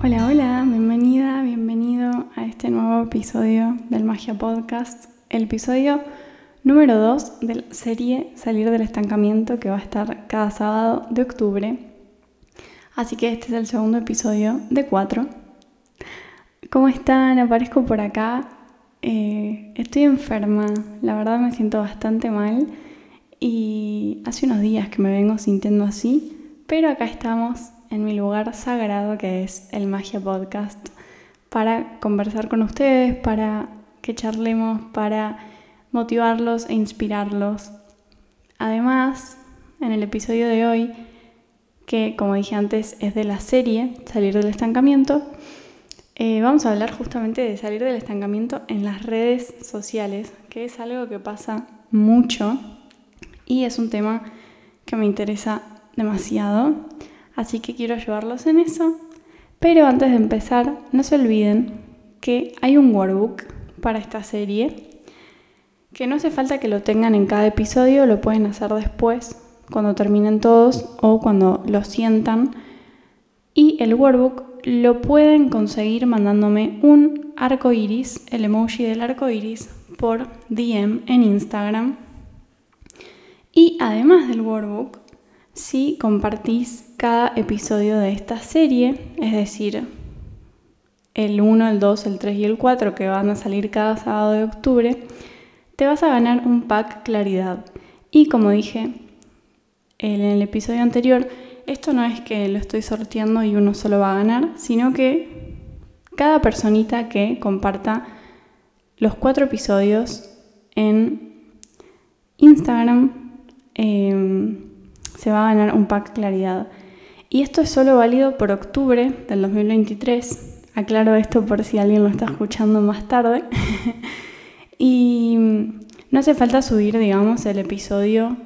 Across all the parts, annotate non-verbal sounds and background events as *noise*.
Hola, hola, bienvenida, bienvenido a este nuevo episodio del Magia Podcast, el episodio número 2 de la serie Salir del Estancamiento que va a estar cada sábado de octubre. Así que este es el segundo episodio de 4. ¿Cómo están? Aparezco por acá. Eh, estoy enferma, la verdad me siento bastante mal y hace unos días que me vengo sintiendo así, pero acá estamos en mi lugar sagrado que es el Magia Podcast para conversar con ustedes, para que charlemos, para motivarlos e inspirarlos. Además, en el episodio de hoy, que como dije antes es de la serie Salir del estancamiento, eh, vamos a hablar justamente de salir del estancamiento en las redes sociales, que es algo que pasa mucho y es un tema que me interesa demasiado, así que quiero ayudarlos en eso. Pero antes de empezar, no se olviden que hay un workbook para esta serie, que no hace falta que lo tengan en cada episodio, lo pueden hacer después, cuando terminen todos o cuando lo sientan. Y el workbook lo pueden conseguir mandándome un arco iris, el emoji del arco iris, por DM en Instagram y además del workbook, si compartís cada episodio de esta serie, es decir, el 1, el 2, el 3 y el 4 que van a salir cada sábado de octubre, te vas a ganar un pack claridad. Y como dije en el episodio anterior, esto no es que lo estoy sorteando y uno solo va a ganar, sino que cada personita que comparta los cuatro episodios en Instagram, Em, se va a ganar un pack claridad. Y esto es solo válido por octubre del 2023. Aclaro esto por si alguien lo está escuchando más tarde. *laughs* y no hace falta subir, digamos, el episodio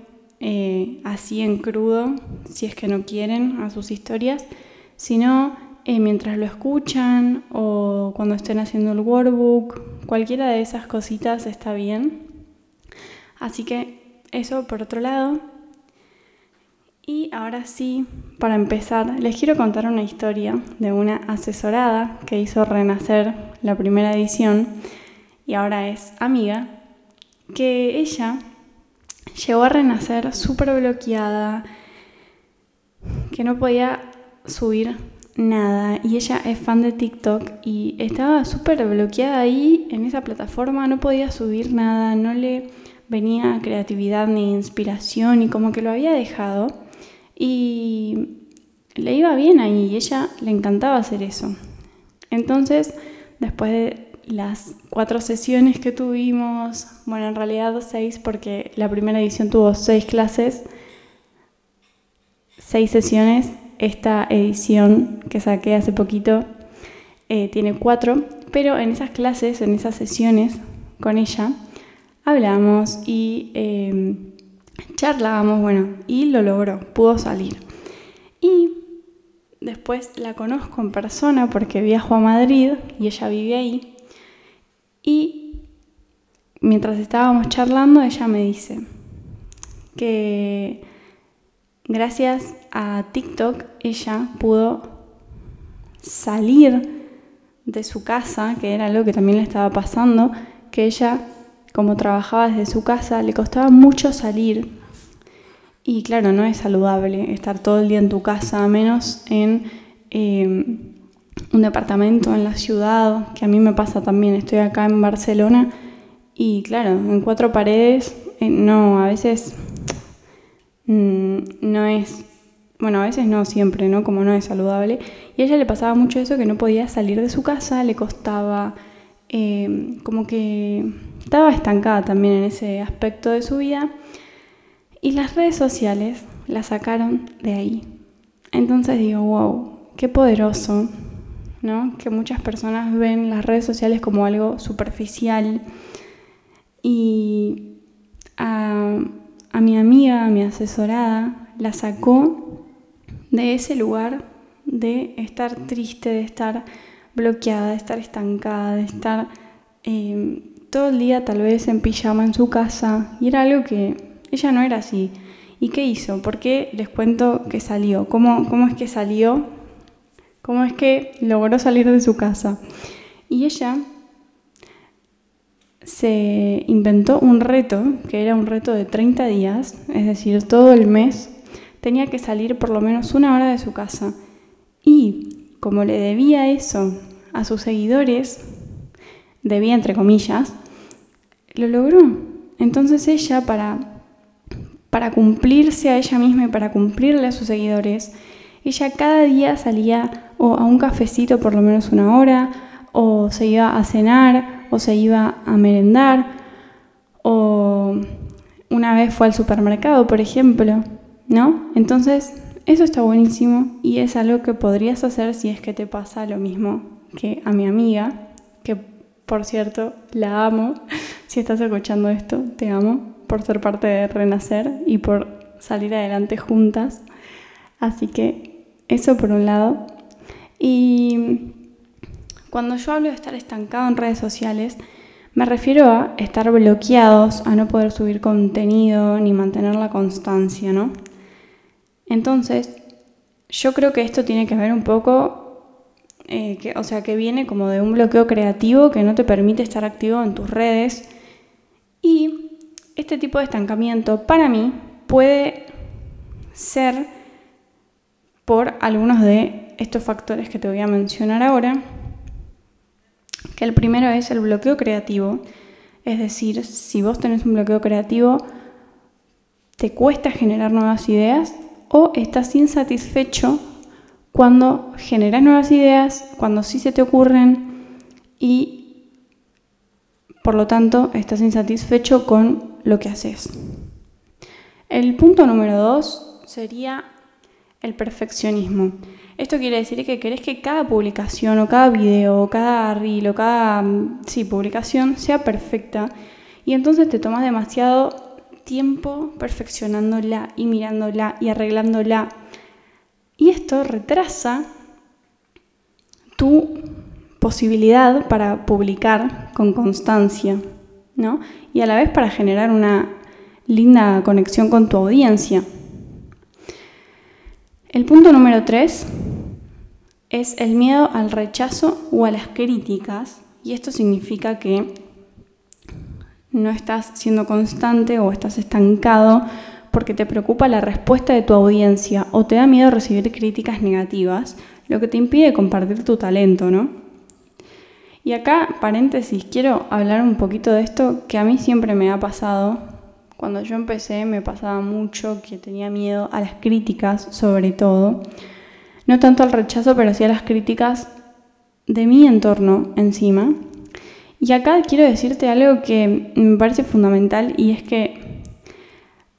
eh, así en crudo, si es que no quieren, a sus historias, sino eh, mientras lo escuchan o cuando estén haciendo el workbook, cualquiera de esas cositas está bien. Así que eso por otro lado. Y ahora sí, para empezar, les quiero contar una historia de una asesorada que hizo renacer la primera edición y ahora es amiga, que ella llegó a renacer súper bloqueada, que no podía subir nada. Y ella es fan de TikTok y estaba súper bloqueada ahí en esa plataforma, no podía subir nada, no le venía creatividad ni inspiración y como que lo había dejado y le iba bien ahí y ella le encantaba hacer eso. Entonces, después de las cuatro sesiones que tuvimos, bueno, en realidad seis porque la primera edición tuvo seis clases, seis sesiones, esta edición que saqué hace poquito eh, tiene cuatro, pero en esas clases, en esas sesiones con ella, hablamos y em, charlábamos, bueno, y lo logró, pudo salir. Y después la conozco en persona porque viajo a Madrid y ella vive ahí. Y mientras estábamos charlando, ella me dice que gracias a TikTok ella pudo salir de su casa, que era algo que también le estaba pasando, que ella como trabajaba desde su casa, le costaba mucho salir. Y claro, no es saludable estar todo el día en tu casa, menos en eh, un departamento en la ciudad, que a mí me pasa también. Estoy acá en Barcelona y claro, en cuatro paredes, eh, no, a veces mm, no es, bueno, a veces no siempre, ¿no? Como no es saludable. Y a ella le pasaba mucho eso, que no podía salir de su casa, le costaba eh, como que estaba estancada también en ese aspecto de su vida y las redes sociales la sacaron de ahí. Entonces digo, wow, qué poderoso, ¿no? Que muchas personas ven las redes sociales como algo superficial y a, a mi amiga, a mi asesorada, la sacó de ese lugar de estar triste, de estar bloqueada, de estar estancada, de estar eh, todo el día tal vez en pijama en su casa y era algo que ella no era así. ¿Y qué hizo? ¿Por qué les cuento que salió? ¿Cómo, cómo es que salió cómo es que logró salir de su casa. Y ella se inventó un reto, que era un reto de 30 días, es decir, todo el mes tenía que salir por lo menos una hora de su casa. Y como le debía eso a sus seguidores, debía entre comillas, lo logró. Entonces ella, para, para cumplirse a ella misma y para cumplirle a sus seguidores, ella cada día salía o a un cafecito por lo menos una hora, o se iba a cenar, o se iba a merendar, o una vez fue al supermercado, por ejemplo, ¿no? Entonces, eso está buenísimo y es algo que podrías hacer si es que te pasa lo mismo que a mi amiga, que por cierto la amo. Si estás escuchando esto, te amo por ser parte de Renacer y por salir adelante juntas. Así que eso por un lado. Y cuando yo hablo de estar estancado en redes sociales, me refiero a estar bloqueados, a no poder subir contenido ni mantener la constancia, ¿no? Entonces, yo creo que esto tiene que ver un poco, eh, que, o sea, que viene como de un bloqueo creativo que no te permite estar activo en tus redes. Y este tipo de estancamiento para mí puede ser por algunos de estos factores que te voy a mencionar ahora, que el primero es el bloqueo creativo, es decir, si vos tenés un bloqueo creativo, te cuesta generar nuevas ideas o estás insatisfecho cuando generas nuevas ideas, cuando sí se te ocurren y por lo tanto estás insatisfecho con lo que haces. El punto número dos sería el perfeccionismo. Esto quiere decir que querés que cada publicación o cada video o cada reel o cada mm, sí, publicación sea perfecta y entonces te tomas demasiado tiempo perfeccionándola y mirándola y arreglándola. Y esto retrasa tu posibilidad para publicar con constancia, ¿no? Y a la vez para generar una linda conexión con tu audiencia. El punto número tres es el miedo al rechazo o a las críticas, y esto significa que no estás siendo constante o estás estancado porque te preocupa la respuesta de tu audiencia o te da miedo recibir críticas negativas, lo que te impide compartir tu talento, ¿no? Y acá, paréntesis, quiero hablar un poquito de esto que a mí siempre me ha pasado cuando yo empecé me pasaba mucho que tenía miedo a las críticas, sobre todo. No tanto al rechazo, pero sí a las críticas de mi entorno encima. Y acá quiero decirte algo que me parece fundamental y es que,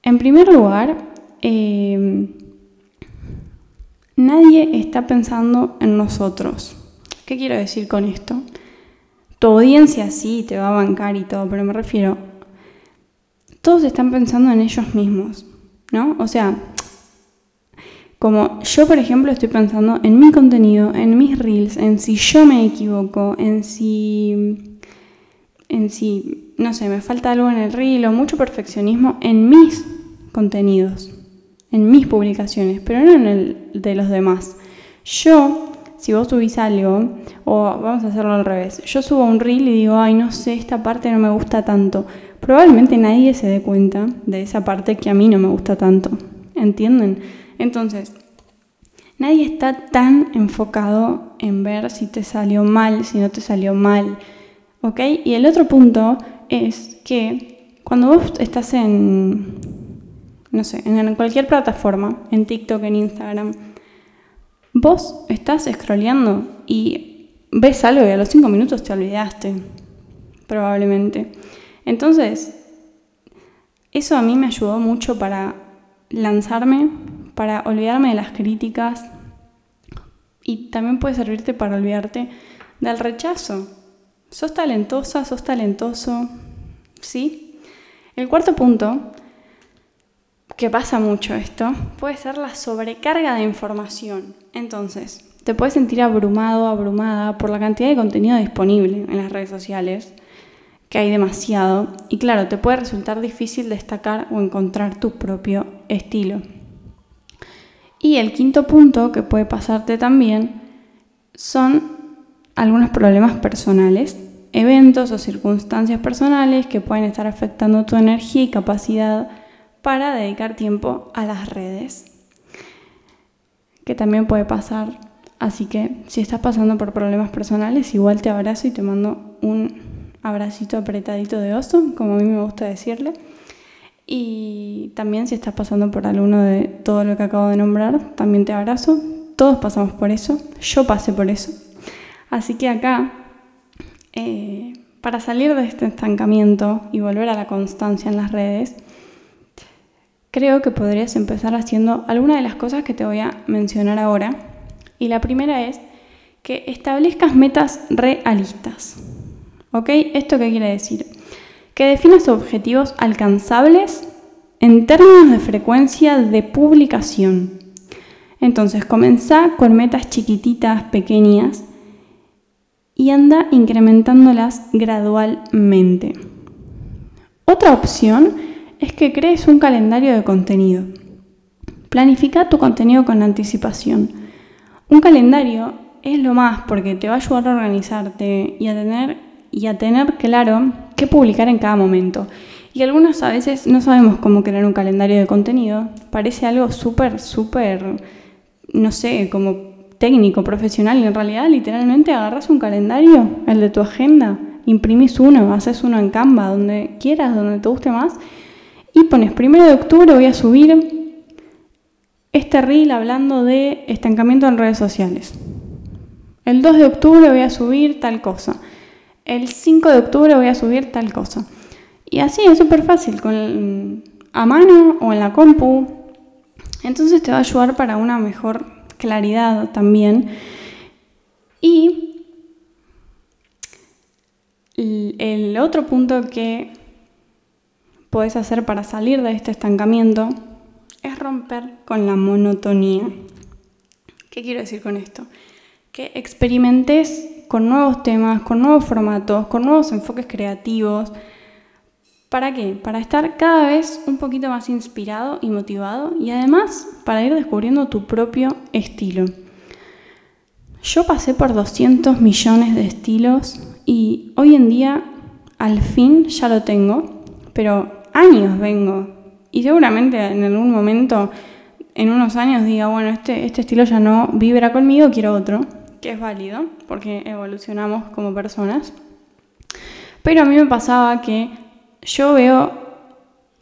en primer lugar, eh, nadie está pensando en nosotros. ¿Qué quiero decir con esto? Tu audiencia sí te va a bancar y todo, pero me refiero, todos están pensando en ellos mismos, ¿no? O sea, como yo, por ejemplo, estoy pensando en mi contenido, en mis reels, en si yo me equivoco, en si, en si, no sé, me falta algo en el reel o mucho perfeccionismo en mis contenidos, en mis publicaciones, pero no en el de los demás. Yo, si vos subís algo, o vamos a hacerlo al revés, yo subo un reel y digo, ay, no sé, esta parte no me gusta tanto probablemente nadie se dé cuenta de esa parte que a mí no me gusta tanto. ¿Entienden? Entonces, nadie está tan enfocado en ver si te salió mal, si no te salió mal. ¿Ok? Y el otro punto es que cuando vos estás en, no sé, en cualquier plataforma, en TikTok, en Instagram, vos estás scrolleando y ves algo y a los cinco minutos te olvidaste, probablemente. Entonces, eso a mí me ayudó mucho para lanzarme, para olvidarme de las críticas y también puede servirte para olvidarte del rechazo. Sos talentosa, sos talentoso, ¿sí? El cuarto punto, que pasa mucho esto, puede ser la sobrecarga de información. Entonces, te puedes sentir abrumado, abrumada por la cantidad de contenido disponible en las redes sociales que hay demasiado y claro, te puede resultar difícil destacar o encontrar tu propio estilo. Y el quinto punto que puede pasarte también son algunos problemas personales, eventos o circunstancias personales que pueden estar afectando tu energía y capacidad para dedicar tiempo a las redes, que también puede pasar. Así que si estás pasando por problemas personales, igual te abrazo y te mando un abracito apretadito de oso, como a mí me gusta decirle. Y también si estás pasando por alguno de todo lo que acabo de nombrar, también te abrazo. Todos pasamos por eso, yo pasé por eso. Así que acá, eh, para salir de este estancamiento y volver a la constancia en las redes, creo que podrías empezar haciendo alguna de las cosas que te voy a mencionar ahora. Y la primera es que establezcas metas realistas. ¿Ok? ¿Esto qué quiere decir? Que definas objetivos alcanzables en términos de frecuencia de publicación. Entonces, comenzá con metas chiquititas, pequeñas, y anda incrementándolas gradualmente. Otra opción es que crees un calendario de contenido. Planifica tu contenido con anticipación. Un calendario es lo más porque te va a ayudar a organizarte y a tener, y a tener claro qué publicar en cada momento. Y algunos a veces no sabemos cómo crear un calendario de contenido. Parece algo súper, súper, no sé, como técnico, profesional. Y en realidad literalmente agarras un calendario, el de tu agenda, imprimís uno, haces uno en Canva, donde quieras, donde te guste más y pones primero de octubre voy a subir este reel hablando de estancamiento en redes sociales. El 2 de octubre voy a subir tal cosa. El 5 de octubre voy a subir tal cosa. Y así es súper fácil, con a mano o en la compu. Entonces te va a ayudar para una mejor claridad también. Y el otro punto que puedes hacer para salir de este estancamiento es romper con la monotonía. ¿Qué quiero decir con esto? Que experimentes con nuevos temas, con nuevos formatos, con nuevos enfoques creativos. ¿Para qué? Para estar cada vez un poquito más inspirado y motivado y además para ir descubriendo tu propio estilo. Yo pasé por 200 millones de estilos y hoy en día al fin ya lo tengo, pero años vengo. Y seguramente en algún momento, en unos años, diga, bueno, este, este estilo ya no vibra conmigo, quiero otro, que es válido, porque evolucionamos como personas. Pero a mí me pasaba que yo veo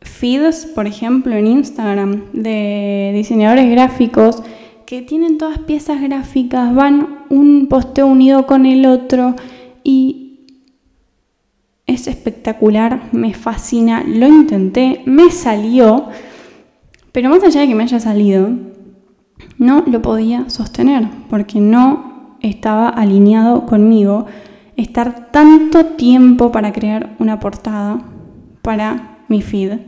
feeds, por ejemplo, en Instagram, de diseñadores gráficos que tienen todas piezas gráficas, van un posteo unido con el otro y es espectacular, me fascina, lo intenté, me salió, pero más allá de que me haya salido, no lo podía sostener porque no estaba alineado conmigo estar tanto tiempo para crear una portada para mi feed.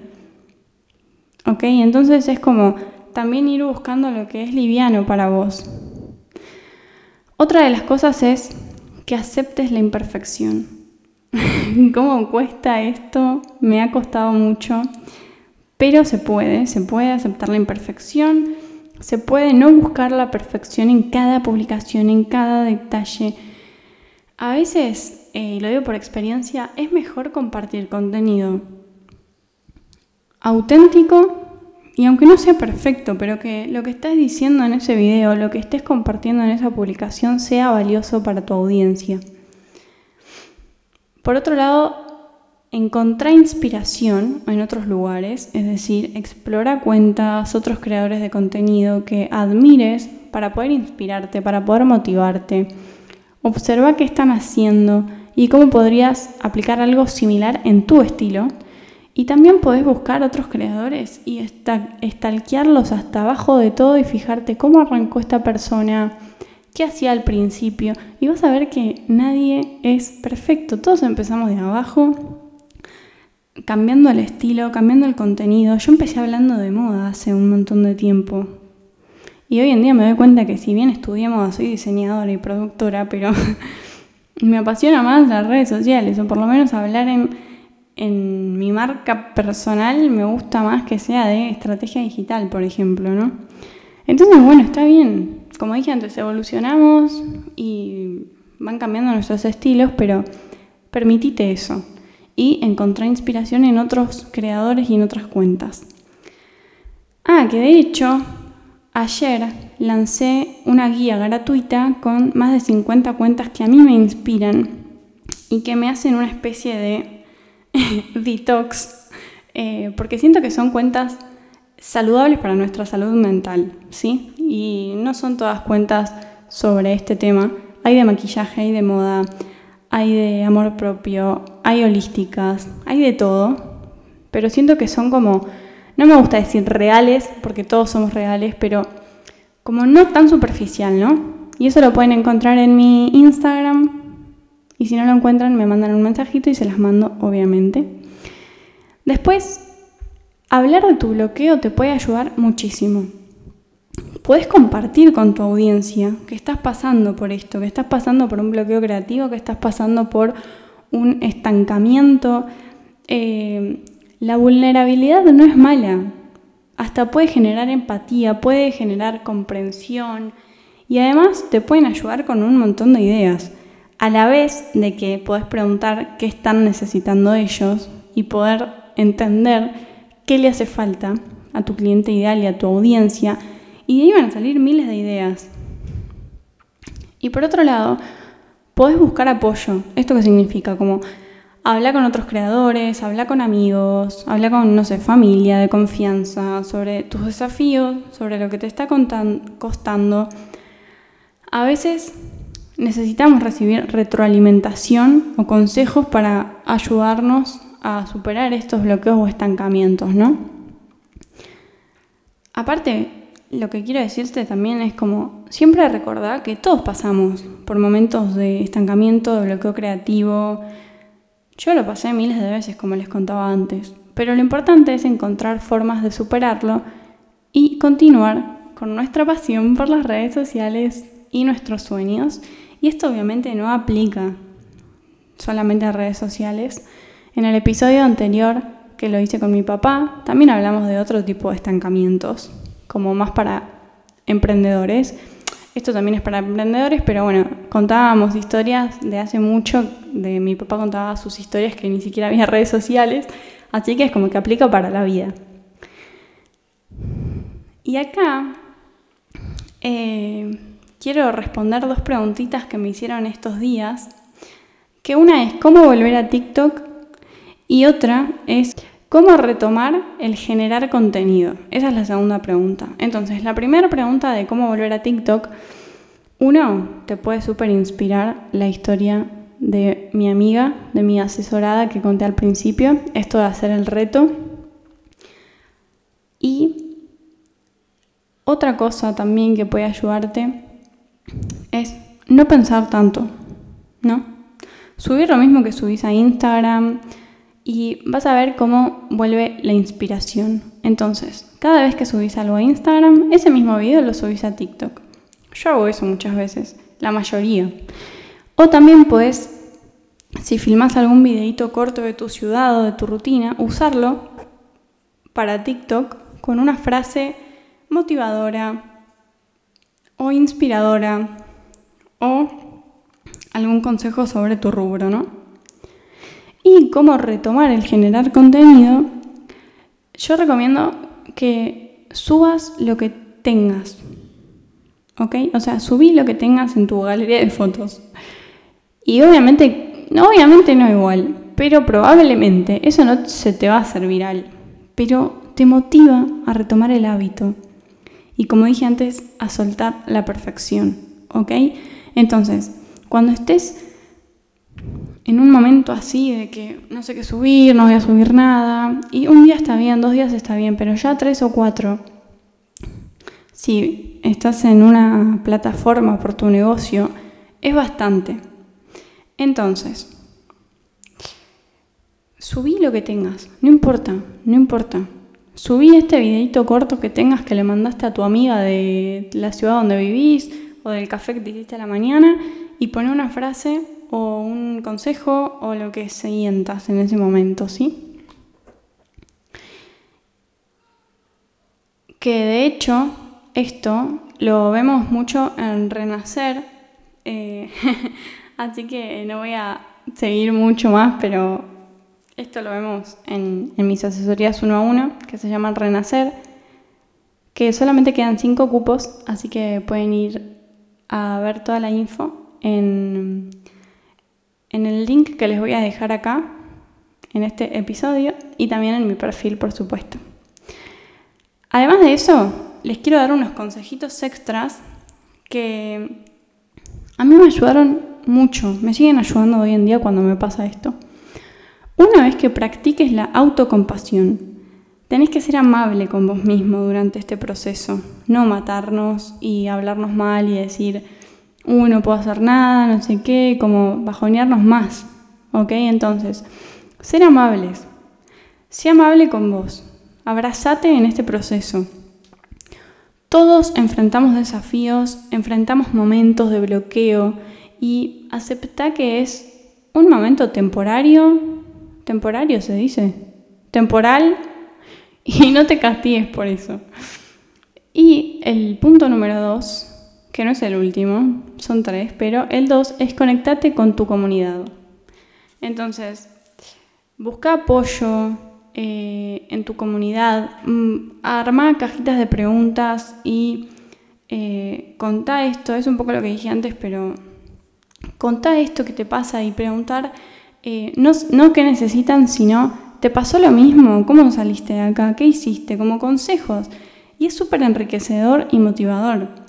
¿Ok? Entonces es como también ir buscando lo que es liviano para vos. Otra de las cosas es que aceptes la imperfección. *laughs* ¿Cómo cuesta esto? Me ha costado mucho, pero se puede, se puede aceptar la imperfección, se puede no buscar la perfección en cada publicación, en cada detalle. A veces, eh, lo digo por experiencia, es mejor compartir contenido auténtico y aunque no sea perfecto, pero que lo que estés diciendo en ese video, lo que estés compartiendo en esa publicación sea valioso para tu audiencia. Por otro lado, encontrar inspiración en otros lugares, es decir, explora cuentas, otros creadores de contenido que admires para poder inspirarte, para poder motivarte. Observa qué están haciendo y cómo podrías aplicar algo similar en tu estilo. Y también podés buscar otros creadores y estalquearlos hasta abajo de todo y fijarte cómo arrancó esta persona, qué hacía al principio. Y vas a ver que nadie es perfecto. Todos empezamos de abajo, cambiando el estilo, cambiando el contenido. Yo empecé hablando de moda hace un montón de tiempo. Y hoy en día me doy cuenta que si bien estudié moda, soy diseñadora y productora, pero *laughs* me apasiona más las redes sociales, o por lo menos hablar en, en mi marca personal me gusta más que sea de estrategia digital, por ejemplo, ¿no? Entonces, bueno, está bien como dije antes, evolucionamos y van cambiando nuestros estilos, pero permitite eso y encontrar inspiración en otros creadores y en otras cuentas. Ah, que de hecho, ayer lancé una guía gratuita con más de 50 cuentas que a mí me inspiran y que me hacen una especie de *laughs* detox, eh, porque siento que son cuentas saludables para nuestra salud mental, ¿sí? Y no son todas cuentas sobre este tema. Hay de maquillaje, hay de moda, hay de amor propio, hay holísticas, hay de todo, pero siento que son como no me gusta decir reales, porque todos somos reales, pero como no tan superficial, ¿no? Y eso lo pueden encontrar en mi Instagram. Y si no lo encuentran, me mandan un mensajito y se las mando, obviamente. Después, hablar de tu bloqueo te puede ayudar muchísimo. Puedes compartir con tu audiencia que estás pasando por esto, que estás pasando por un bloqueo creativo, que estás pasando por un estancamiento. Eh, la vulnerabilidad no es mala, hasta puede generar empatía, puede generar comprensión y además te pueden ayudar con un montón de ideas, a la vez de que podés preguntar qué están necesitando ellos y poder entender qué le hace falta a tu cliente ideal y a tu audiencia y de ahí van a salir miles de ideas. Y por otro lado, podés buscar apoyo. ¿Esto qué significa? Como habla con otros creadores, habla con amigos, habla con, no sé, familia de confianza sobre tus desafíos, sobre lo que te está costando. A veces necesitamos recibir retroalimentación o consejos para ayudarnos a superar estos bloqueos o estancamientos, ¿no? Aparte, lo que quiero decirte también es como siempre recordar que todos pasamos por momentos de estancamiento, de bloqueo creativo, yo lo pasé miles de veces, como les contaba antes, pero lo importante es encontrar formas de superarlo y continuar con nuestra pasión por las redes sociales y nuestros sueños. Y esto obviamente no aplica solamente a redes sociales. En el episodio anterior que lo hice con mi papá, también hablamos de otro tipo de estancamientos, como más para emprendedores esto también es para emprendedores, pero bueno, contábamos historias de hace mucho, de mi papá contaba sus historias que ni siquiera había redes sociales, así que es como que aplica para la vida. Y acá eh, quiero responder dos preguntitas que me hicieron estos días, que una es cómo volver a TikTok y otra es cómo retomar el generar contenido. Esa es la segunda pregunta. Entonces, la primera pregunta de cómo volver a TikTok uno, te puede súper inspirar la historia de mi amiga, de mi asesorada que conté al principio, esto de hacer el reto. Y otra cosa también que puede ayudarte es no pensar tanto, ¿no? Subir lo mismo que subís a Instagram y vas a ver cómo vuelve la inspiración. Entonces, cada vez que subís algo a Instagram, ese mismo video lo subís a TikTok. Yo hago eso muchas veces, la mayoría. O también puedes, si filmas algún videito corto de tu ciudad o de tu rutina, usarlo para TikTok con una frase motivadora o inspiradora o algún consejo sobre tu rubro, ¿no? Y cómo retomar el generar contenido, yo recomiendo que subas lo que tengas. ¿ok? O sea, subí lo que tengas en tu galería de fotos. Y obviamente, no, obviamente no igual, pero probablemente eso no se te va a hacer viral, pero te motiva a retomar el hábito. Y como dije antes, a soltar la perfección, ¿ok? Entonces, cuando estés en un momento así de que no sé qué subir, no voy a subir nada, y un día está bien, dos días está bien, pero ya tres o cuatro, si estás en una plataforma por tu negocio, es bastante. Entonces, subí lo que tengas, no importa, no importa. Subí este videito corto que tengas que le mandaste a tu amiga de la ciudad donde vivís o del café que te hiciste a la mañana y pone una frase o un consejo o lo que sientas en ese momento, ¿sí? Que de hecho esto lo vemos mucho en Renacer, eh, *laughs* así que no voy a seguir mucho más, pero esto lo vemos en, en mis asesorías uno a uno, que se llaman Renacer, que solamente quedan cinco cupos, así que pueden ir a ver toda la info en, en el link que les voy a dejar acá, en este episodio, y también en mi perfil, por supuesto. Además de eso, les quiero dar unos consejitos extras que a mí me ayudaron mucho, me siguen ayudando hoy en día cuando me pasa esto. Una vez que practiques la autocompasión, tenés que ser amable con vos mismo durante este proceso, no matarnos y hablarnos mal y decir, uy, no puedo hacer nada, no sé qué, como bajonearnos más, ¿ok? Entonces, ser amables, sé amable con vos, abrazate en este proceso. Todos enfrentamos desafíos, enfrentamos momentos de bloqueo y acepta que es un momento temporario, temporario se dice, temporal y no te castigues por eso. Y el punto número dos, que no es el último, son tres, pero el dos es conectarte con tu comunidad. Entonces, busca apoyo, eh, en tu comunidad, mm, arma cajitas de preguntas y eh, contá esto, es un poco lo que dije antes, pero contá esto que te pasa y preguntar eh, no, no qué necesitan, sino ¿te pasó lo mismo? ¿Cómo saliste de acá? ¿Qué hiciste? Como consejos. Y es súper enriquecedor y motivador.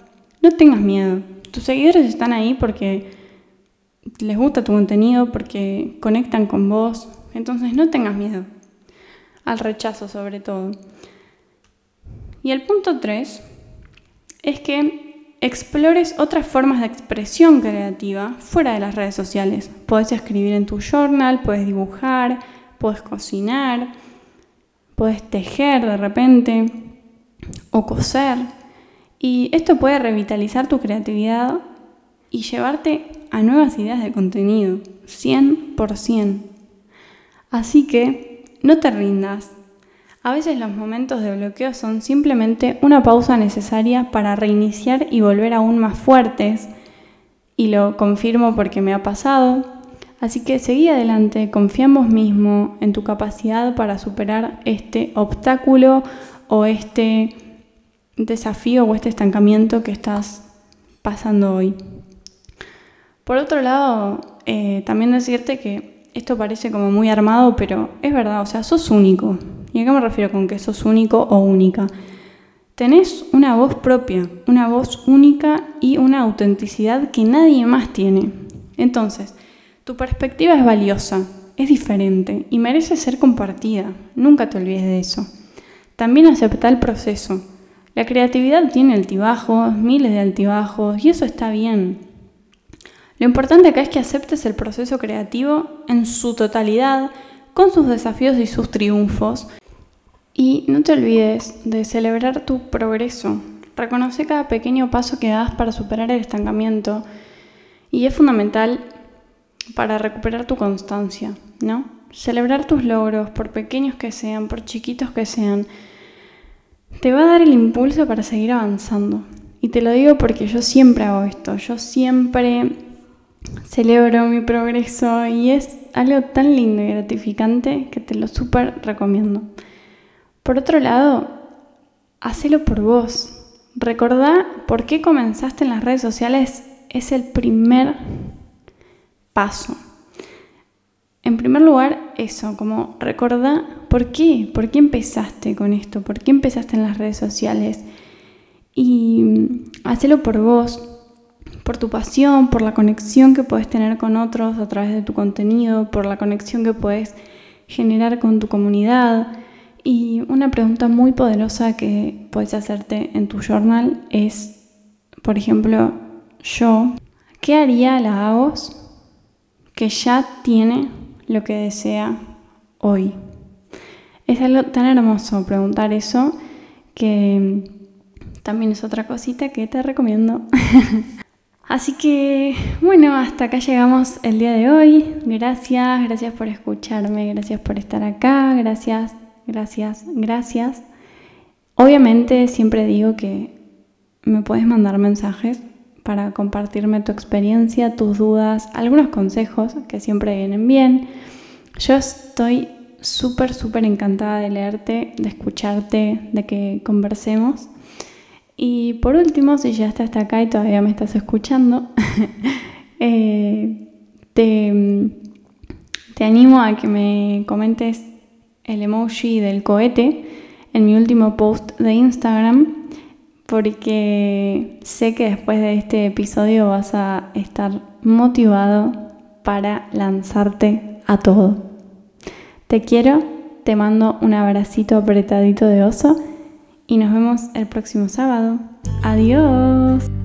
No tengas miedo. Tus seguidores están ahí porque les gusta tu contenido, porque conectan con vos. Entonces no tengas miedo al rechazo sobre todo. Y el punto 3 es que explores otras formas de expresión creativa fuera de las redes sociales. Puedes escribir en tu journal, puedes dibujar, puedes cocinar, puedes tejer de repente o coser. Y esto puede revitalizar tu creatividad y llevarte a nuevas ideas de contenido, 100%. Así que no te rindas. A veces los momentos de bloqueo son simplemente una pausa necesaria para reiniciar y volver aún más fuertes. Y lo confirmo porque me ha pasado. Así que seguí adelante, confía en vos mismo, en tu capacidad para superar este obstáculo o este desafío o este estancamiento que estás pasando hoy. Por otro lado, eh, también decirte que esto parece como muy armado, pero es verdad, o sea, sos único. ¿Y a qué me refiero con que sos único o única? Tenés una voz propia, una voz única y una autenticidad que nadie más tiene. Entonces, tu perspectiva es valiosa, es diferente y merece ser compartida. Nunca te olvides de eso. También acepta el proceso. La creatividad tiene altibajos, miles de altibajos, y eso está bien. Lo importante acá es que aceptes el proceso creativo en su totalidad, con sus desafíos y sus triunfos. Y no te olvides de celebrar tu progreso. Reconoce cada pequeño paso que das para superar el estancamiento. Y es fundamental para recuperar tu constancia, ¿no? Celebrar tus logros, por pequeños que sean, por chiquitos que sean, te va a dar el impulso para seguir avanzando. Y te lo digo porque yo siempre hago esto, yo siempre celebro mi progreso y es algo tan lindo y gratificante que te lo súper recomiendo. Por otro lado, hacelo por vos. Recordá por qué comenzaste en las redes sociales es el primer paso. En primer lugar, eso, como recordá por qué, por qué empezaste con esto, por qué empezaste en las redes sociales y hacelo por vos, por tu pasión, por la conexión que puedes tener con otros a través de tu contenido, por la conexión que puedes generar con tu comunidad. Y una pregunta muy poderosa que puedes hacerte en tu journal es, por ejemplo, yo, ¿qué haría la AOS que ya tiene lo que desea hoy? Es algo tan hermoso preguntar eso que también es otra cosita que te recomiendo *laughs* Así que, bueno, hasta acá llegamos el día de hoy. Gracias, gracias por escucharme, gracias por estar acá, gracias, gracias, gracias. Obviamente siempre digo que me puedes mandar mensajes para compartirme tu experiencia, tus dudas, algunos consejos que siempre vienen bien. Yo estoy súper, súper encantada de leerte, de escucharte, de que conversemos. Y por último, si ya estás hasta acá y todavía me estás escuchando, *laughs* eh, te, te animo a que me comentes el emoji del cohete en mi último post de Instagram porque sé que después de este episodio vas a estar motivado para lanzarte a todo. Te quiero, te mando un abracito apretadito de oso y nos vemos el próximo sábado. Adiós.